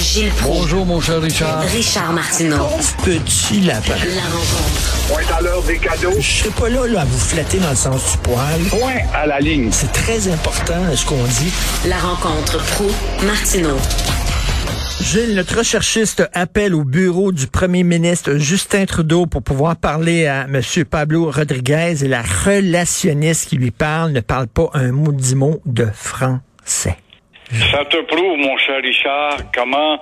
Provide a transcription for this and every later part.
Gilles Proulx. Bonjour, mon cher Richard. Richard Martineau. Petit lapin. La rencontre. Point à l'heure des cadeaux. Je serai pas là, là à vous flatter dans le sens du poil. Point à la ligne. C'est très important ce qu'on dit. La rencontre pro martineau Gilles, notre recherchiste appelle au bureau du premier ministre Justin Trudeau pour pouvoir parler à M. Pablo Rodriguez et la relationniste qui lui parle ne parle pas un mot dix mots de français. Ça te prouve, mon cher Richard, comment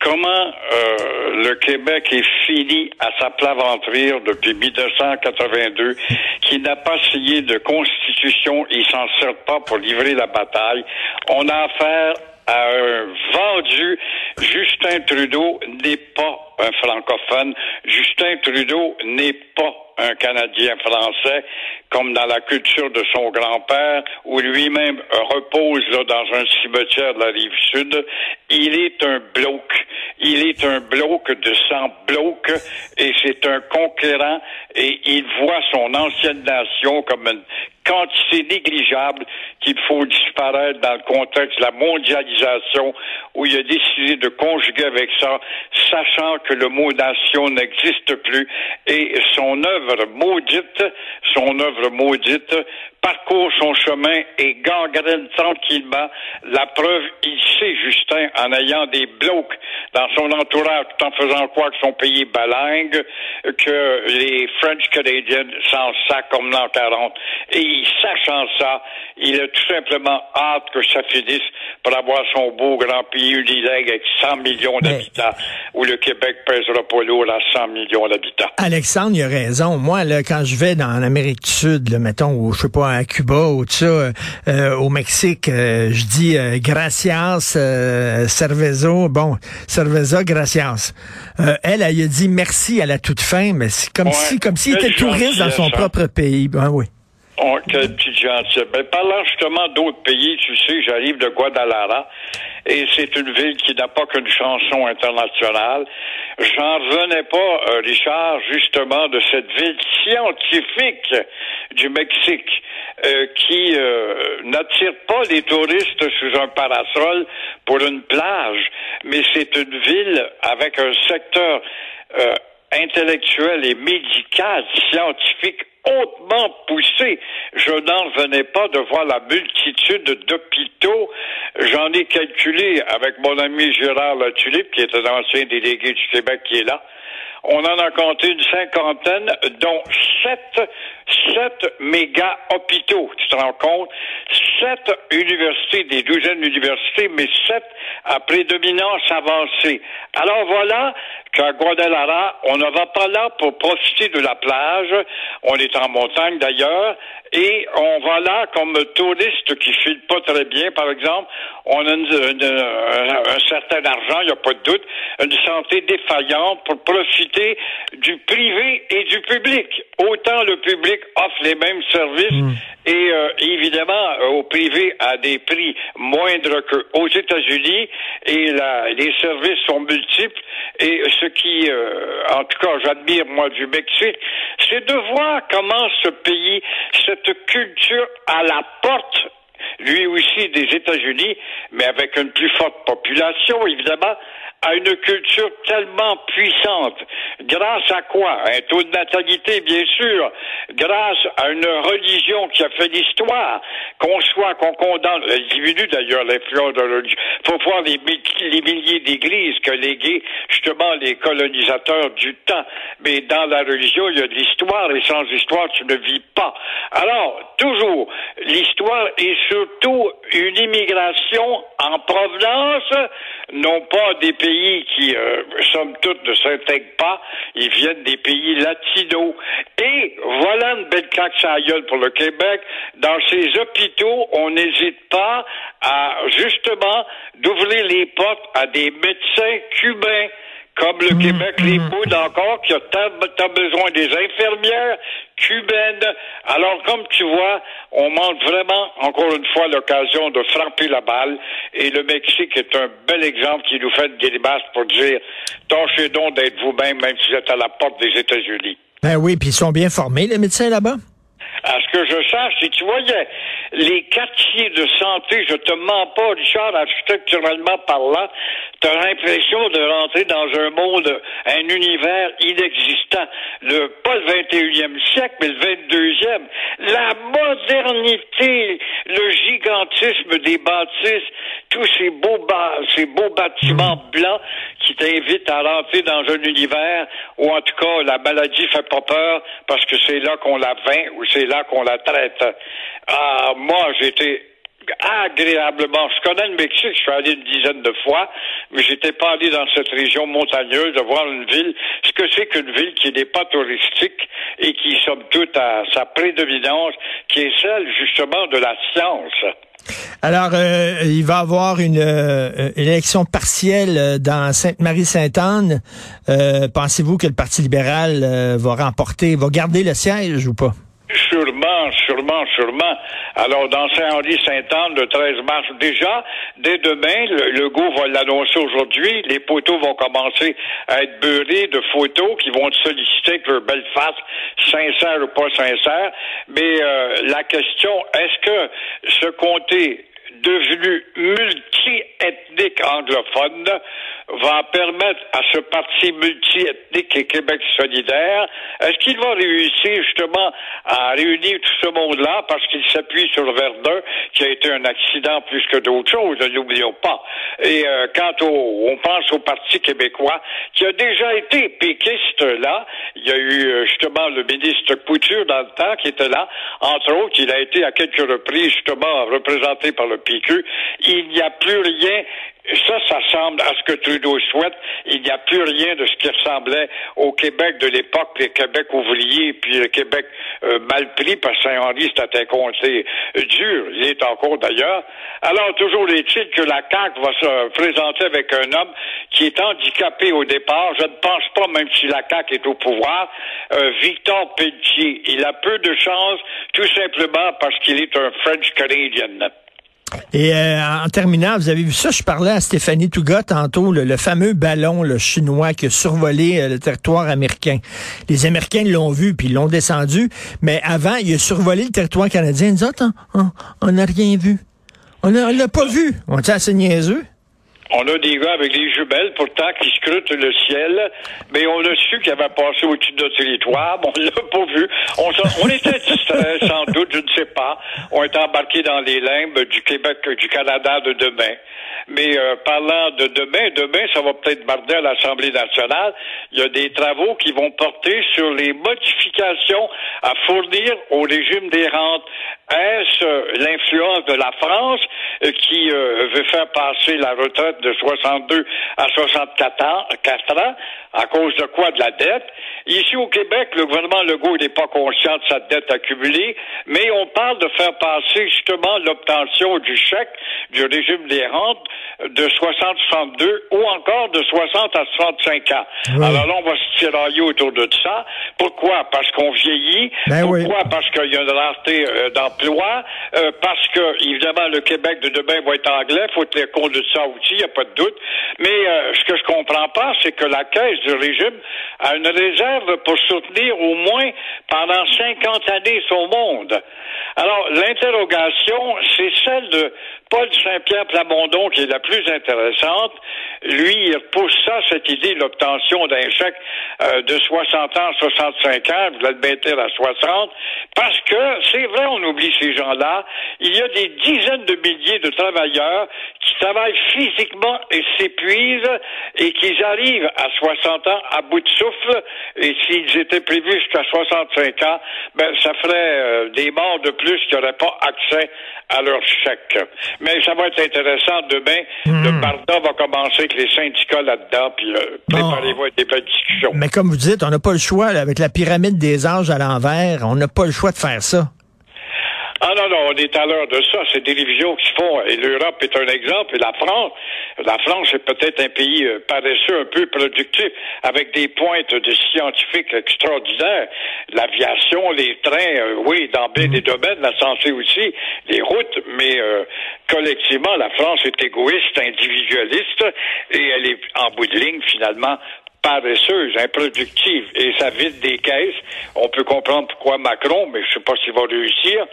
comment euh, le Québec est fini à sa plaventure depuis 1982, qui n'a pas signé de constitution, il s'en sert pas pour livrer la bataille. On a affaire à un vendu. Justin Trudeau n'est pas un francophone. Justin Trudeau n'est pas un Canadien français, comme dans la culture de son grand-père, où lui-même repose là, dans un cimetière de la rive sud. Il est un bloc. Il est un bloc de sang bloc et c'est un conquérant et il voit son ancienne nation comme une quantité négligeable qu'il faut disparaître dans le contexte de la mondialisation où il a décidé de conjuguer avec ça, sachant que le mot nation n'existe plus. Et son œuvre maudite, son œuvre maudite parcourt son chemin et gangrène tranquillement. La preuve, il sait, Justin, en ayant des blocs dans son entourage, tout en faisant croire que son pays est balingue, que les French Canadiens s'en sac comme l'an 40. Et sachant ça, il a tout simplement hâte que ça finisse pour avoir son beau grand pays unilingue avec 100 millions d'habitants, où le Québec pèsera pas lourd à 100 millions d'habitants. Alexandre, il a raison. Moi, là, quand je vais dans l'Amérique du Sud, là, mettons, ou je sais pas, à Cuba ou tout ça, euh, au Mexique, euh, je dis euh, gracias, euh, cervezo, bon, cerveza, gracias. Euh, elle, elle, a dit merci à la toute fin, mais c'est comme Ouais, si, comme s'il était touriste dans son propre pays. Ben oui. Quelle petite gentille. Ben, parlant justement d'autres pays, tu sais, j'arrive de Guadalajara et c'est une ville qui n'a pas qu'une chanson internationale. J'en revenais pas, euh, Richard, justement, de cette ville scientifique du Mexique euh, qui euh, n'attire pas les touristes sous un parasol pour une plage, mais c'est une ville avec un secteur euh, intellectuel et médical, scientifique hautement poussé. Je n'en revenais pas de voir la multitude d'hôpitaux. J'en ai calculé avec mon ami Gérard Latulippe, qui est un ancien délégué du Québec qui est là. On en a compté une cinquantaine, dont sept, sept méga hôpitaux. Tu te rends compte? Sept universités, des douzaines d'universités, mais sept à prédominance avancée. Alors voilà qu'à Guadalajara, on ne va pas là pour profiter de la plage. On est en montagne d'ailleurs. Et on va là comme touriste qui file pas très bien, par exemple. On a une- une- un, un certain argent, il n'y a pas de doute, une santé défaillante pour profiter du privé et du public. Autant le public offre les mêmes services et euh, évidemment euh, au privé à des prix moindres qu'aux États-Unis et la- les services sont multiples et ce qui, euh, en tout cas, j'admire moi du Mexique, c'est de voir comment ce pays, cette culture à la porte lui aussi des États-Unis, mais avec une plus forte population, évidemment, a une culture tellement puissante. Grâce à quoi? Un taux de natalité, bien sûr. Grâce à une religion qui a fait l'histoire. Qu'on soit, qu'on condamne, elle diminue d'ailleurs l'influence de religion. faut voir les milliers d'églises que léguaient justement les colonisateurs du temps. Mais dans la religion, il y a de l'histoire et sans histoire, tu ne vis pas. Alors, toujours, l'histoire est surtout une immigration en provenance, non pas des pays qui, euh, somme toute, ne s'intègrent pas, ils viennent des pays latinos. Et voilà une belle claque la gueule pour le Québec. Dans ces hôpitaux, on n'hésite pas à, justement, d'ouvrir les portes à des médecins cubains comme le Québec les boude encore, qui a tant, tant besoin des infirmières cubaines. Alors, comme tu vois, on manque vraiment, encore une fois, l'occasion de frapper la balle. Et le Mexique est un bel exemple qui nous fait des grimaces pour dire, tâchez donc d'être vous-même, même si vous êtes à la porte des États-Unis. Ben oui, puis ils sont bien formés, les médecins là-bas. À ce que je sache, si tu voyais les quartiers de santé, je te mens pas, Richard, architecturalement parlant, tu as l'impression de rentrer dans un monde, un univers inexistant. Le, pas le 21e siècle, mais le 22e. La modernité, le gigantisme des bâtisses, tous ces beaux, ces beaux bâtiments Mm. blancs qui t'invitent à rentrer dans un univers où, en tout cas, la maladie fait pas peur parce que c'est là qu'on la vainc ou c'est là qu'on la traite. Ah, moi, j'étais agréablement. Je connais le Mexique, je suis allé une dizaine de fois, mais j'étais pas allé dans cette région montagneuse de voir une ville. Ce que c'est qu'une ville qui n'est pas touristique et qui, somme toute, a sa prédominance, qui est celle, justement, de la science. Alors, euh, il va y avoir une, euh, élection partielle euh, dans Sainte-Marie-Sainte-Anne. Pensez-vous que le Parti libéral va remporter, va garder le siège ou pas? Sûrement. Alors, dans Saint-Henri-Saint-Anne, le 13 mars, déjà, dès demain, le, le va l'annoncer aujourd'hui, les poteaux vont commencer à être beurrés de photos qui vont te solliciter avec leur belle face, sincère ou pas sincère. Mais euh, la question, est-ce que ce comté devenu multi-ethnique anglophone va permettre à ce parti multi-ethnique et Québec solidaire, est-ce qu'il va réussir justement à réunir tout ce monde-là parce qu'il s'appuie sur Verdun, qui a été un accident plus que d'autres choses, ne l'oublions pas. Et euh, quant au, on pense au Parti québécois, qui a déjà été péquiste là, il y a eu euh, justement le ministre Couture dans le temps qui était là, entre autres, il a été à quelques reprises justement représenté par le Il n'y a plus rien ça, ça semble à ce que Trudeau souhaite. Il n'y a plus rien de ce qui ressemblait au Québec de l'époque, le Québec ouvrier, puis le Québec euh, mal pris par Saint-Henri, c'était un comté dur. Il est encore d'ailleurs. Alors, toujours est-il que la CAQ va se présenter avec un homme qui est handicapé au départ. Je ne pense pas, même si la CAQ est au pouvoir, euh, Victor Pelletier. Il a peu de chance, tout simplement parce qu'il est un French Canadian. Et euh, en terminant, vous avez vu ça, je parlais à Stéphanie Touga tantôt, le, le fameux ballon le chinois qui a survolé euh, le territoire américain. Les Américains l'ont vu, puis l'ont descendu, mais avant, il a survolé le territoire canadien. Nous autres, on n'a rien vu. On l'a pas vu. On était assez niaiseux. On a des gars avec des jumelles, pourtant, qui scrutent le ciel, mais on a su qu'il avait passé au-dessus de notre territoire, mais on l'a pas vu. On, on était distraits, sans doute, je ne sais pas. On est embarqués dans les limbes du Québec, du Canada de demain. Mais euh, parlant de demain, demain, ça va peut-être barder à l'Assemblée nationale. Il y a des travaux qui vont porter sur les modifications à fournir au régime des rentes. Est-ce euh, l'influence de la France euh, qui euh, veut faire passer la retraite de 62 à 64 ans, 4 ans à cause de quoi? De la dette? Ici au Québec, le gouvernement Legault n'est pas conscient de sa dette accumulée, mais on parle de faire passer justement l'obtention du chèque du régime des rentes de 60-62 ou encore de 60 à 65 ans. Oui. Alors là, on va se tirailler autour de ça. Pourquoi? Parce qu'on vieillit. Ben oui. Pourquoi? Parce qu'il y a une rareté euh, d'emploi. Euh, parce que, évidemment, le Québec de demain va être anglais. faut tenir compte de ça aussi, il n'y a pas de doute. Mais euh, ce que je comprends pas, c'est que la Caisse du régime a une réserve pour soutenir au moins pendant 50 années son monde. Alors, l'interrogation, c'est celle de Paul Saint-Pierre Plamondon qui est la plus intéressante. Lui, il repousse ça, cette idée de l'obtention d'un chèque euh, de 60 ans, 65 ans, vous le mettez à 60, parce que c'est vrai, on oublie ces gens-là. Il y a des dizaines de milliers de travailleurs qui travaillent physiquement et s'épuisent et qui arrivent à 60 ans à bout de souffle. Et s'ils étaient prévus jusqu'à 65 ans, ben ça ferait euh, des morts de plus qui n'auraient pas accès à leur chèque. Mais ça va être intéressant demain. Le Barda va commencer avec les syndicats là-dedans, puis euh, préparez-vous à des belles discussions. Mais comme vous dites, on n'a pas le choix, là, avec la pyramide des âges à l'envers, on n'a pas le choix de faire ça. Ah non, non, on est à l'heure de ça. C'est des révisions qui se font. Et l'Europe est un exemple. Et la France, la France est peut-être un pays euh, paresseux, un peu productif, avec des pointes de scientifiques extraordinaires. L'aviation, les trains, euh, oui, dans bien des domaines, la santé aussi, les routes, mais euh, collectivement, la France est égoïste, individualiste, et elle est en bout de ligne, finalement, paresseuse, improductive, et ça vide des caisses. On peut comprendre pourquoi Macron, mais je sais pas s'il va réussir.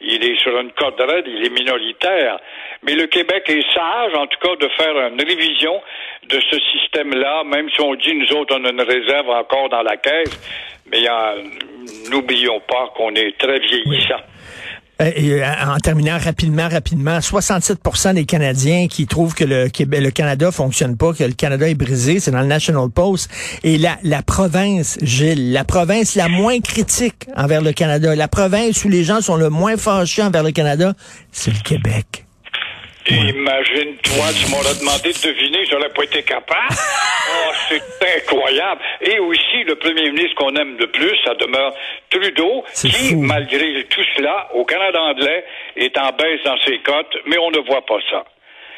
Il est sur une corde raide, il est minoritaire. Mais le Québec est sage, en tout cas, de faire une révision de ce système-là, même si on dit, nous autres, on a une réserve encore dans la caisse. Mais n'oublions pas qu'on est très vieillissant. Euh, et, euh, en terminant rapidement, rapidement, 67% des Canadiens qui trouvent que le, le Canada fonctionne pas, que le Canada est brisé, c'est dans le National Post. Et la, la province, Gilles, la province la moins critique envers le Canada, la province où les gens sont le moins fâchés envers le Canada, c'est le Québec. Imagine-toi, tu m'aurais demandé de deviner, j'aurais pas été capable. oh, c'est incroyable. Et aussi, le premier ministre qu'on aime le plus, ça demeure Trudeau, qui, malgré tout cela, au Canada anglais, est en baisse dans ses cotes, mais on ne voit pas ça.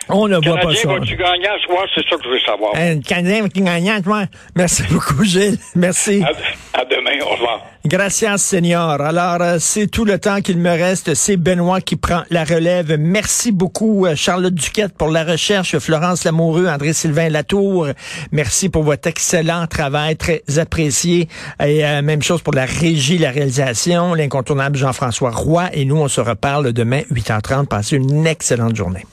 On ne voit pas ça. vas-tu gagner à soir? C'est ça que je veux savoir. Un Canadien va-tu gagner à soir? Merci beaucoup, Gilles. Merci. À, demain. Au revoir. Gracias, Seigneur. Alors, euh, c'est tout le temps qu'il me reste. C'est Benoît qui prend la relève. Merci beaucoup, euh, Charlotte Duquette, pour la recherche, Florence Lamoureux, André-Sylvain Latour. Merci pour votre excellent travail, très apprécié. Et euh, même chose pour la régie, la réalisation, l'incontournable Jean-François Roy. Et nous, on se reparle demain, 8h30. Passez une excellente journée.